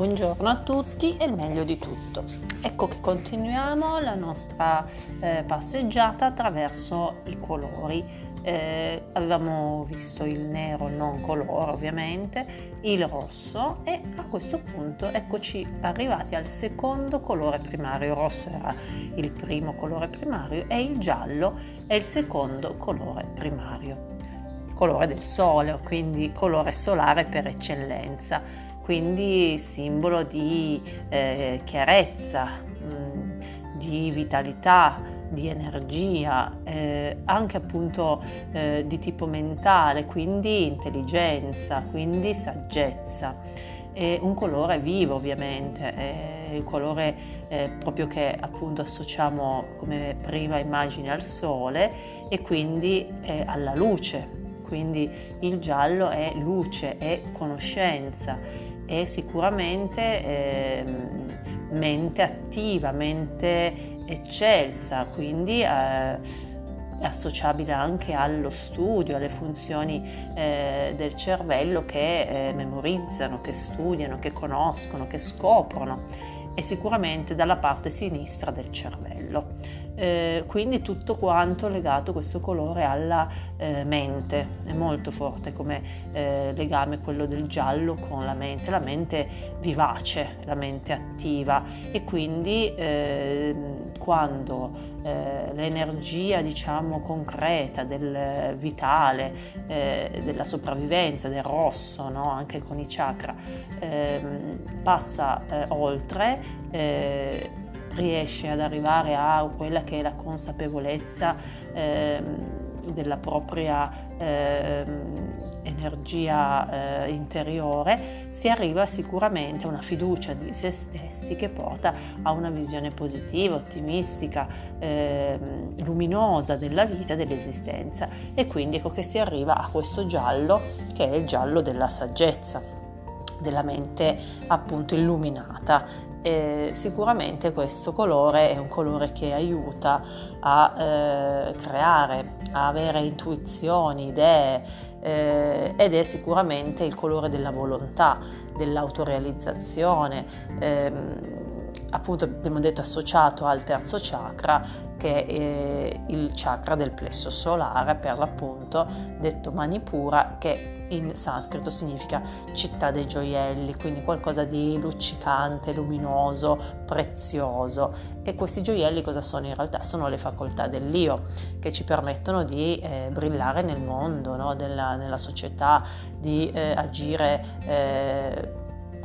Buongiorno a tutti e il meglio di tutto. Ecco che continuiamo la nostra eh, passeggiata attraverso i colori. Eh, avevamo visto il nero non colore ovviamente, il rosso e a questo punto eccoci arrivati al secondo colore primario. Il rosso era il primo colore primario e il giallo è il secondo colore primario. Colore del sole, quindi colore solare per eccellenza quindi simbolo di eh, chiarezza, mh, mm, di vitalità, di energia, eh, anche appunto eh, di tipo mentale, quindi intelligenza, quindi saggezza. E un colore vivo ovviamente, è il colore eh, proprio che appunto associamo come prima immagine al sole e quindi alla luce, quindi il giallo è luce, è conoscenza è sicuramente eh, mente attiva, mente eccelsa, quindi eh, è associabile anche allo studio, alle funzioni eh, del cervello che eh, memorizzano, che studiano, che conoscono, che scoprono. E sicuramente dalla parte sinistra del cervello eh, quindi tutto quanto legato questo colore alla eh, mente, è molto forte come eh, legame quello del giallo con la mente, la mente vivace, la mente attiva e quindi ehm, quando eh, l'energia diciamo concreta del vitale, eh, della sopravvivenza, del rosso, no? anche con i chakra, ehm, passa eh, oltre riesce ad arrivare a quella che è la consapevolezza eh, della propria eh, energia eh, interiore, si arriva sicuramente a una fiducia di se stessi che porta a una visione positiva, ottimistica, ehm, luminosa della vita, dell'esistenza. E quindi ecco che si arriva a questo giallo che è il giallo della saggezza della mente appunto illuminata. E sicuramente questo colore è un colore che aiuta a eh, creare, a avere intuizioni, idee eh, ed è sicuramente il colore della volontà, dell'autorealizzazione, ehm, appunto abbiamo detto associato al terzo chakra che è il chakra del plesso solare per l'appunto detto Manipura che in sanscrito significa città dei gioielli, quindi qualcosa di luccicante, luminoso, prezioso. E questi gioielli cosa sono in realtà? Sono le facoltà dell'io che ci permettono di eh, brillare nel mondo, no? Della, nella società, di eh, agire eh,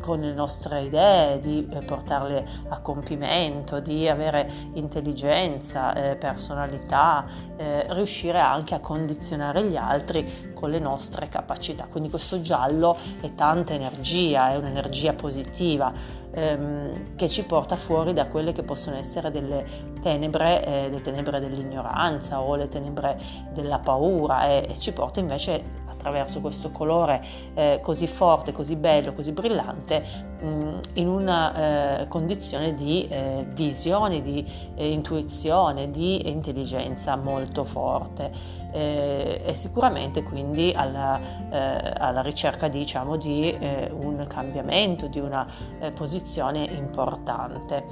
con le nostre idee, di eh, portarle a compimento, di avere intelligenza, eh, personalità, eh, riuscire anche a condizionare gli altri con le nostre capacità. Quindi questo giallo è tanta energia, è un'energia positiva ehm, che ci porta fuori da quelle che possono essere delle tenebre, eh, le tenebre dell'ignoranza o le tenebre della paura e, e ci porta invece attraverso questo colore eh, così forte, così bello, così brillante, mh, mm, in una eh, condizione di eh, visione, di eh, intuizione, di intelligenza molto forte. Eh, e sicuramente quindi alla, eh, alla ricerca diciamo, di un cambiamento, di una posizione importante.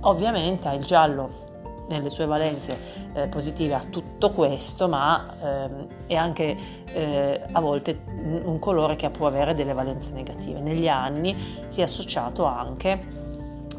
ovviamente il giallo nelle sue valenze eh, positive a tutto questo, ma ehm, è anche eh, a volte un colore che può avere delle valenze negative. Negli anni si è associato anche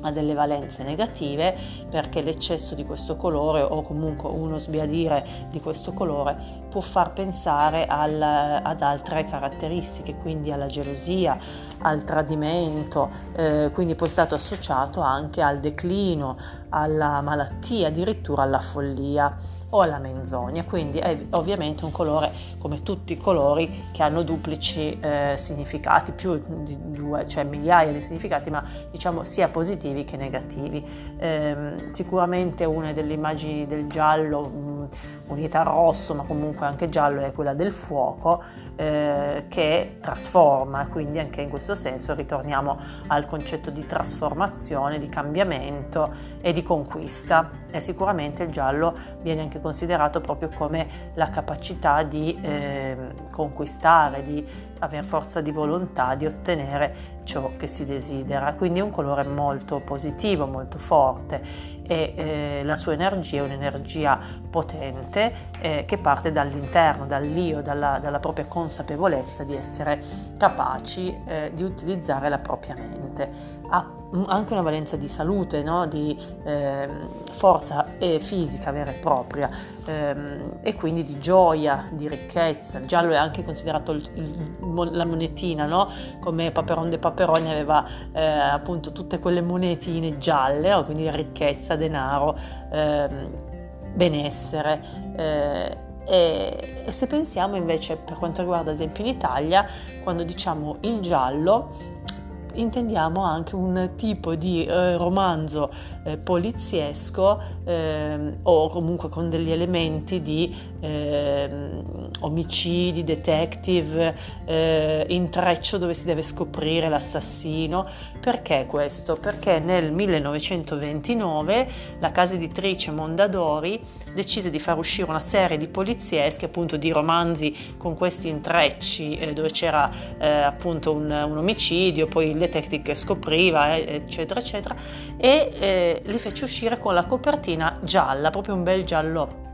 a delle valenze negative perché l'eccesso di questo colore o comunque uno sbiadire di questo colore può far pensare al, ad altre caratteristiche, quindi alla gelosia, al tradimento, eh, quindi poi è stato associato anche al declino, alla malattia, addirittura alla follia o alla menzogna, quindi è ovviamente un colore come tutti i colori che hanno duplici eh, significati, più di due, cioè migliaia di significati, ma diciamo sia positivi che negativi. Eh, sicuramente una delle immagini del giallo al rosso, ma comunque anche giallo, è quella del fuoco eh, che trasforma, quindi anche in questo senso ritorniamo al concetto di trasformazione, di cambiamento e di conquista. E sicuramente il giallo viene anche considerato proprio come la capacità di eh, conquistare, di avere forza di volontà, di ottenere ciò che si desidera, quindi è un colore molto positivo, molto forte e eh, la sua energia è un'energia potente eh, che parte dall'interno, dall'io, dalla, dalla, propria consapevolezza di essere capaci eh, di utilizzare la propria mente. Ha anche una valenza di salute, no? di ehm, forza fisica vera e propria ehm, e quindi di gioia, di ricchezza. Il giallo è anche considerato il, il, la monetina, no? come Paperon de Paperoni aveva eh, appunto tutte quelle monetine gialle, no? quindi ricchezza, denaro, ehm, benessere. Eh, e, se pensiamo invece per quanto riguarda esempio in Italia, quando diciamo il giallo, intendiamo anche un tipo di eh, romanzo eh, poliziesco eh, o comunque con degli elementi di ehm, omicidi, detective, eh, intreccio dove si deve scoprire l'assassino. Perché questo? Perché nel 1929 la casa editrice Mondadori decise di far uscire una serie di polizieschi, appunto di romanzi con questi intrecci eh, dove c'era eh, appunto un, un, omicidio, poi il detective che scopriva, eh, eccetera, eccetera, e eh, li fece uscire con la copertina gialla, proprio un bel giallo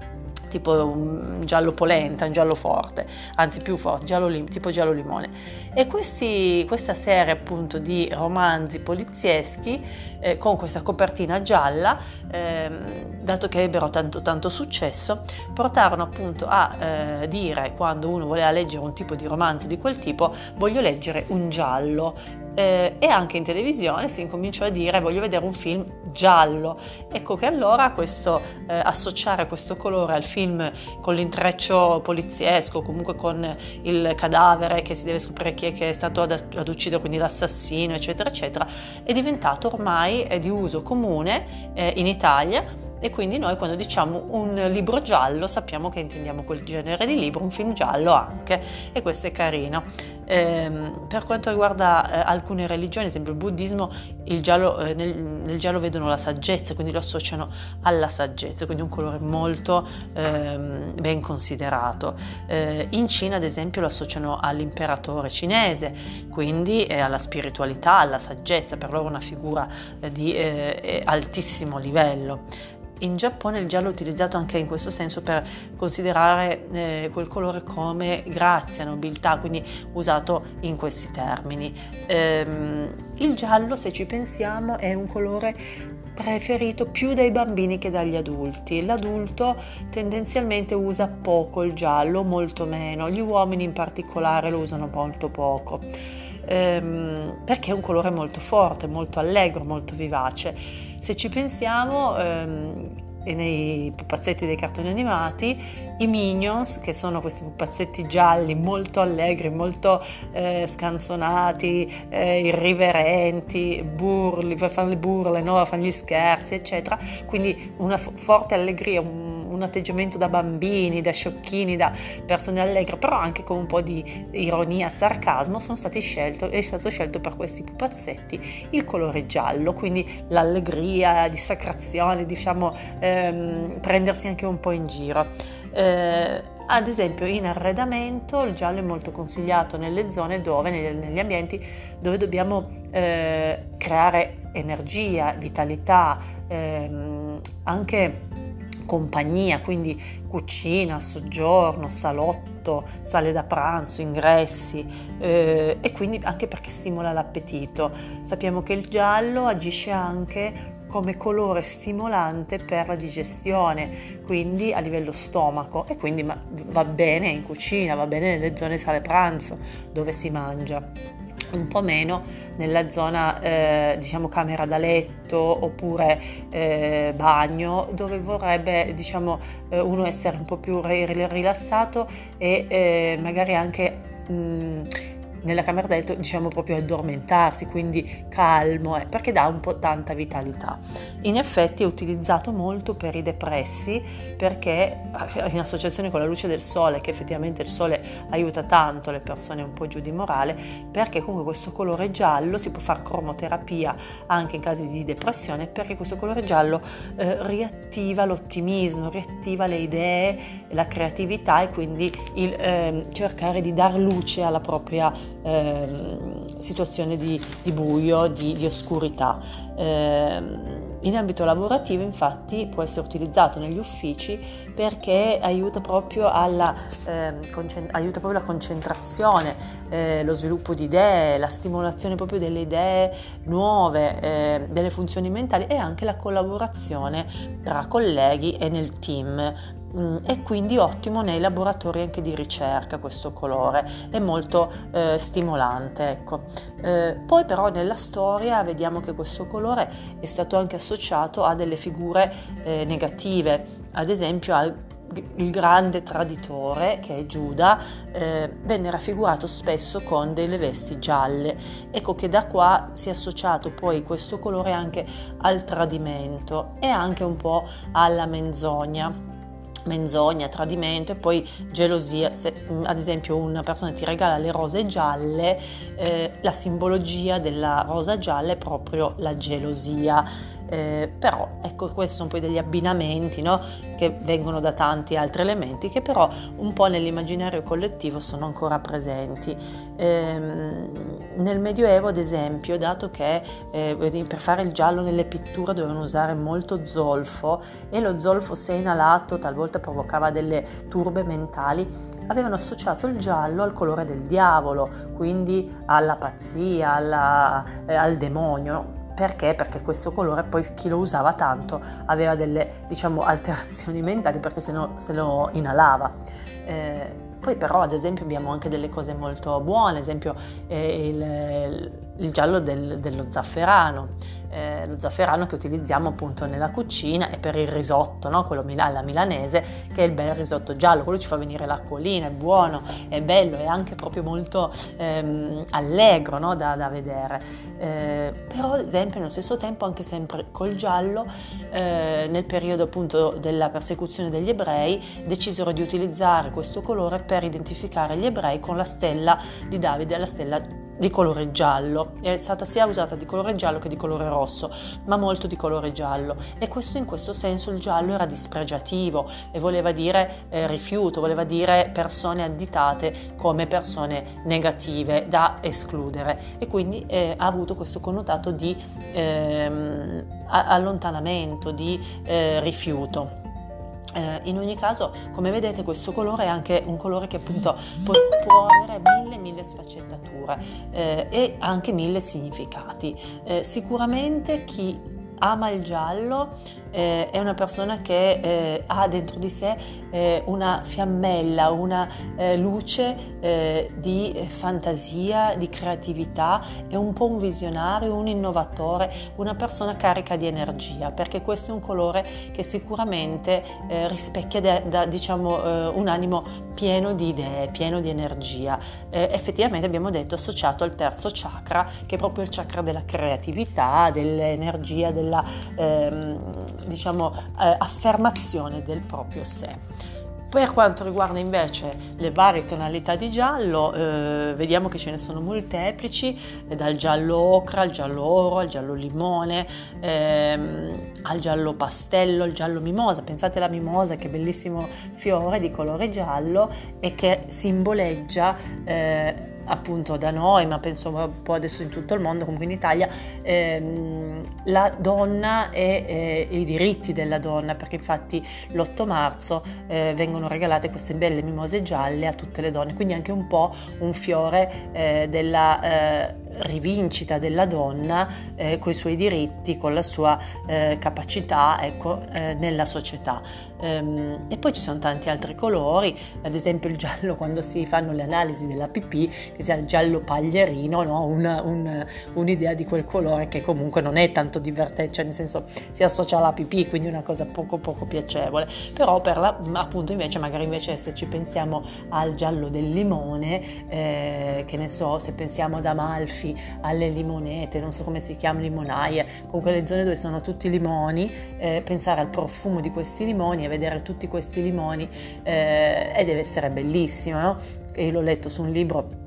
tipo un giallo polenta, un giallo forte, anzi più forte, giallo lim- tipo giallo limone. E questi, questa serie appunto di romanzi polizieschi eh, con questa copertina gialla, ehm, dato che ebbero tanto, tanto successo, portarono appunto a eh, dire quando uno voleva leggere un tipo di romanzo di quel tipo, voglio leggere un giallo eh, e anche in televisione si incominciò a dire voglio vedere un film giallo. Ecco che allora questo, eh, associare questo colore al film con l'intreccio poliziesco, comunque con il cadavere che si deve scoprire chi è che è stato ad, ad uccidere, quindi l'assassino, eccetera, eccetera, è diventato ormai di uso comune eh, in Italia e quindi noi quando diciamo un libro giallo sappiamo che intendiamo quel genere di libro, un film giallo anche e questo è carino. Eh, per quanto riguarda eh, alcune religioni, ad esempio il buddismo, il giallo, eh, nel, nel, giallo vedono la saggezza, quindi lo associano alla saggezza, quindi un colore molto ehm, ben considerato. Eh, in Cina, ad esempio, lo associano all'imperatore cinese, quindi eh, alla spiritualità, alla saggezza, per loro una figura eh, di altissimo livello. In Giappone il giallo è utilizzato anche in questo senso per considerare eh, quel colore come grazia, nobiltà, quindi usato in questi termini. Ehm, il giallo, se ci pensiamo, è un colore preferito più dai bambini che dagli adulti. L'adulto tendenzialmente usa poco il giallo, molto meno, gli uomini in particolare lo usano molto poco. Ehm, perché è un colore molto forte, molto allegro, molto vivace. Se ci pensiamo, ehm, nei pupazzetti dei cartoni animati, i Minions, che sono questi pupazzetti gialli molto allegri, molto eh, scanzonati, eh, irriverenti, burli, fanno le burle, no? fanno gli scherzi, eccetera. Quindi una f- forte allegria, un, un, atteggiamento da bambini, da sciocchini, da persone allegre, però anche con un po' di ironia, sarcasmo, sono stati scelto, è stato scelto per questi pupazzetti il colore giallo, quindi l'allegria, la dissacrazione, diciamo. Eh, ehm, prendersi anche un po' in giro. Eh, ad esempio in arredamento il giallo è molto consigliato nelle zone dove, negli ambienti dove dobbiamo eh, creare energia, vitalità, ehm, anche compagnia, quindi cucina, soggiorno, salotto, sale da pranzo, ingressi eh, e quindi anche perché stimola l'appetito. Sappiamo che il giallo agisce anche come colore stimolante per la digestione, quindi a livello stomaco e quindi va bene in cucina, va bene nelle zone sale pranzo dove si mangia un po' meno nella zona eh, diciamo camera da letto oppure eh, bagno dove vorrebbe diciamo eh, uno essere un po' più rilassato e eh, magari anche mh, nella camera da letto diciamo proprio addormentarsi, quindi calmo, eh, perché dà un po' tanta vitalità. In effetti è utilizzato molto per i depressi perché eh, in associazione con la luce del sole, che effettivamente il sole aiuta tanto le persone un po' giù di morale, perché comunque questo colore giallo si può fare cromoterapia anche in casi di depressione, perché questo colore giallo eh, riattiva l'ottimismo, riattiva le idee, la creatività e quindi il eh, cercare di dar luce alla propria Ehm, situazioni di, di buio, di, di oscurità. Eh, in ambito lavorativo infatti può essere utilizzato negli uffici perché aiuta proprio, alla, eh, concent- aiuta proprio la concentrazione, eh, lo sviluppo di idee, la stimolazione proprio delle idee nuove, eh, delle funzioni mentali e anche la collaborazione tra colleghi e nel team mm, e quindi ottimo nei laboratori anche di ricerca questo colore, è molto eh, stimolante. Ecco. Eh, poi però nella storia vediamo che questo colore è stato anche associato a delle figure eh, negative, ad esempio al il grande traditore, che è Giuda, eh, venne raffigurato spesso con delle vesti gialle. Ecco che da qua si è associato poi questo colore anche al tradimento e anche un po' alla menzogna menzogna, tradimento e poi gelosia. Se ad esempio una persona ti regala le rose gialle, eh, la simbologia della rosa gialla è proprio la gelosia. Eh, però ecco questi sono poi degli abbinamenti no? che vengono da tanti altri elementi che però un po' nell'immaginario collettivo sono ancora presenti. Eh, nel Medioevo ad esempio, dato che eh, per fare il giallo nelle pitture dovevano usare molto zolfo e lo zolfo se inalato talvolta provocava delle turbe mentali, avevano associato il giallo al colore del diavolo, quindi alla pazzia, alla, eh, al demonio. Perché? Perché questo colore poi chi lo usava tanto aveva delle diciamo alterazioni mentali perché se, no, se lo inalava. Eh, poi però ad esempio abbiamo anche delle cose molto buone, ad esempio eh, il, il, giallo del, dello zafferano eh, lo zafferano che utilizziamo appunto nella cucina e per il risotto, no? quello alla milanese, che è il bel risotto giallo, quello ci fa venire l'acquolina, è buono, è bello, è anche proprio molto ehm, allegro no? da, da, vedere. Eh, però ad esempio nello stesso tempo anche sempre col giallo, eh, nel periodo appunto della persecuzione degli ebrei, decisero di utilizzare questo colore per identificare gli ebrei con la stella di Davide, la stella di colore giallo, è stata sia usata di colore giallo che di colore rosso, ma molto di colore giallo. E questo in questo senso il giallo era dispregiativo e voleva dire eh, rifiuto, voleva dire persone additate come persone negative da escludere. E quindi eh, ha avuto questo connotato di ehm, allontanamento, di eh, rifiuto. Eh, in ogni caso, come vedete, questo colore è anche un colore che appunto può, può avere mille, mille sfaccettature eh, e anche mille significati. Eh, sicuramente chi ama il giallo eh, è una persona che eh, ha dentro di sé eh, una fiammella, una eh, luce eh, di fantasia, di creatività, è un po' un visionario, un innovatore, una persona carica di energia, perché questo è un colore che sicuramente eh, rispecchia da, da, diciamo, un animo pieno di idee, pieno di energia. effettivamente abbiamo detto associato al terzo chakra, che è proprio il chakra della creatività, dell'energia, della ehm, diciamo, eh, affermazione del proprio sé. Per quanto riguarda invece le varie tonalità di giallo, eh, vediamo che ce ne sono molteplici, dal giallo ocra al giallo oro, al giallo limone, ehm, al giallo pastello, al giallo mimosa. Pensate alla mimosa, che bellissimo fiore di colore giallo e che simboleggia eh, appunto da noi, ma penso un po' adesso in tutto il mondo, comunque in Italia, ehm, la donna e eh, i diritti della donna, perché infatti l'8 marzo eh, vengono regalate queste belle mimose gialle a tutte le donne, quindi anche un po' un fiore eh, della eh, rivincita della donna eh, con i suoi diritti, con la sua eh, capacità ecco, nella società. Um, e poi ci sono tanti altri colori, ad esempio il giallo quando si fanno le analisi della pipì, che sia il giallo paglierino, no? una, un, un'idea di quel colore che comunque non è tanto divertente, cioè nel senso si associa alla pipì, quindi una cosa poco poco piacevole, però per la, appunto invece magari invece se ci pensiamo al giallo del limone, eh, che ne so, se pensiamo ad Amalfi, alle limonete, non so come si chiamano limonaie, con quelle zone dove sono tutti limoni, eh, pensare al profumo di questi limoni vedere tutti questi limoni eh, e deve essere bellissimo, no? E l'ho letto su un libro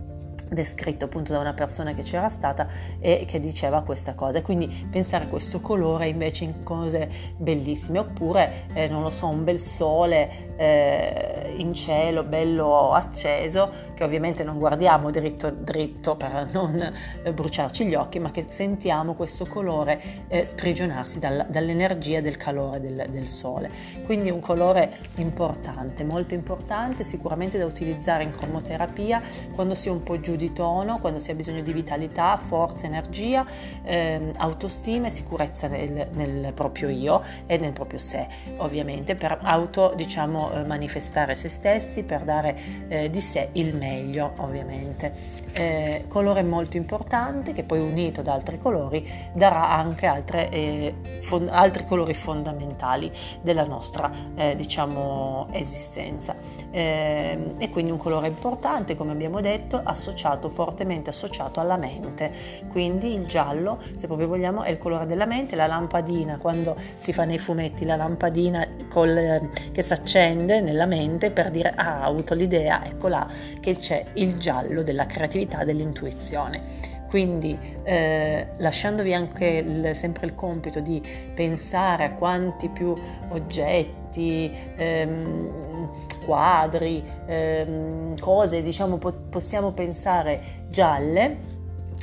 descritto appunto da una persona che c'era stata e che diceva questa cosa. E quindi pensare a questo colore invece in cose bellissime. Oppure eh, non lo so un bel sole eh, in cielo bello acceso che ovviamente non guardiamo dritto dritto per non eh, bruciarci gli occhi, ma che sentiamo questo colore eh, sprigionarsi dal, dall'energia del calore del, del sole. Quindi un colore importante, molto importante, sicuramente da utilizzare in cromoterapia quando si è un po' giù di tono, quando si ha bisogno di vitalità, forza, energia, ehm, autostima e sicurezza nel, nel, proprio io e nel proprio sé, ovviamente, per auto diciamo eh, manifestare se stessi, per dare eh, di sé il meglio ovviamente. Eh, colore molto importante che poi unito ad altri colori darà anche altre, eh, fond- altri colori fondamentali della nostra eh, diciamo esistenza. E quindi un colore importante come abbiamo detto associato fortemente associato alla mente. Quindi il giallo se proprio vogliamo è il colore della mente. La lampadina quando si fa nei fumetti la lampadina col, che si accende nella mente per dire ah, ho avuto l'idea ecco là che c'è il giallo della creatività, dell'intuizione. Quindi eh, lasciandovi anche il, sempre il compito di pensare a quanti più oggetti, ehm, quadri, ehm, cose diciamo po- possiamo pensare gialle,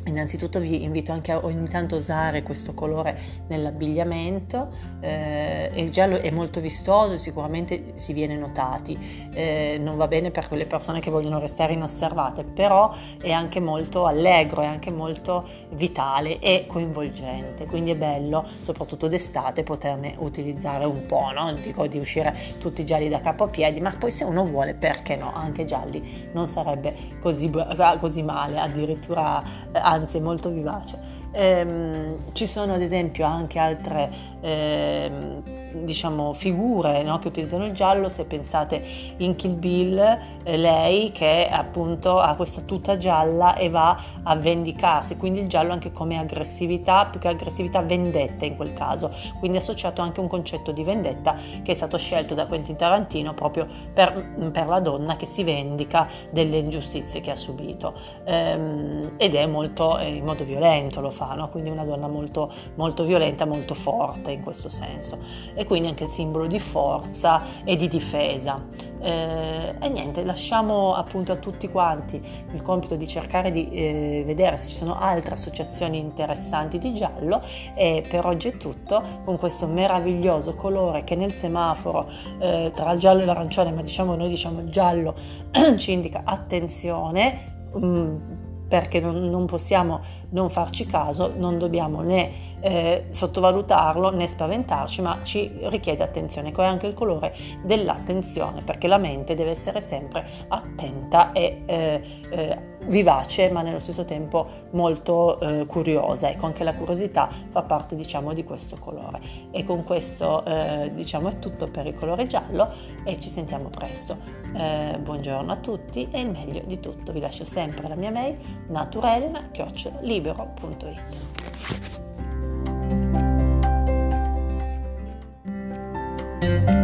Innanzitutto vi invito anche a ogni tanto usare questo colore nell'abbigliamento, eh, il giallo è molto vistoso sicuramente si viene notati, eh, non va bene per quelle persone che vogliono restare inosservate, però è anche molto allegro, è anche molto vitale e coinvolgente, quindi è bello, soprattutto d'estate, poterne utilizzare un po', no? dico di uscire tutti gialli da capo a piedi, ma poi se uno vuole perché no, anche gialli non sarebbe così, così male, addirittura eh, anzi molto vivace. Ehm, ci sono ad esempio anche altre ehm, diciamo, figure no, che utilizzano il giallo, se pensate in Kill Bill, eh, lei che appunto ha questa tuta gialla e va a vendicarsi, quindi il giallo anche come aggressività, più che aggressività vendetta in quel caso, quindi associato anche un concetto di vendetta che è stato scelto da Quentin Tarantino proprio per, per la donna che si vendica delle ingiustizie che ha subito. Ehm, ed è molto eh, in modo violento lo fa, no? quindi una donna molto, molto violenta, molto forte in questo senso. E quindi anche il simbolo di forza e di difesa. Eh, e niente, lasciamo appunto a tutti quanti il compito di cercare di eh, vedere se ci sono altre associazioni interessanti di giallo e per oggi è tutto con questo meraviglioso colore che nel semaforo eh, tra il giallo e l'arancione, ma diciamo noi diciamo il giallo ci indica attenzione. Mm, perché non, non, possiamo non farci caso, non dobbiamo né eh, sottovalutarlo né spaventarci, ma ci richiede attenzione. Poi anche il colore dell'attenzione, perché la mente deve essere sempre attenta e eh, eh, vivace ma nello stesso tempo molto eh, curiosa. Ecco, anche la curiosità fa parte diciamo di questo colore. E con questo eh, diciamo è tutto per il colore giallo e ci sentiamo presto. Eh, buongiorno a tutti e il meglio di tutto. Vi lascio sempre la mia mail naturelena.libero.it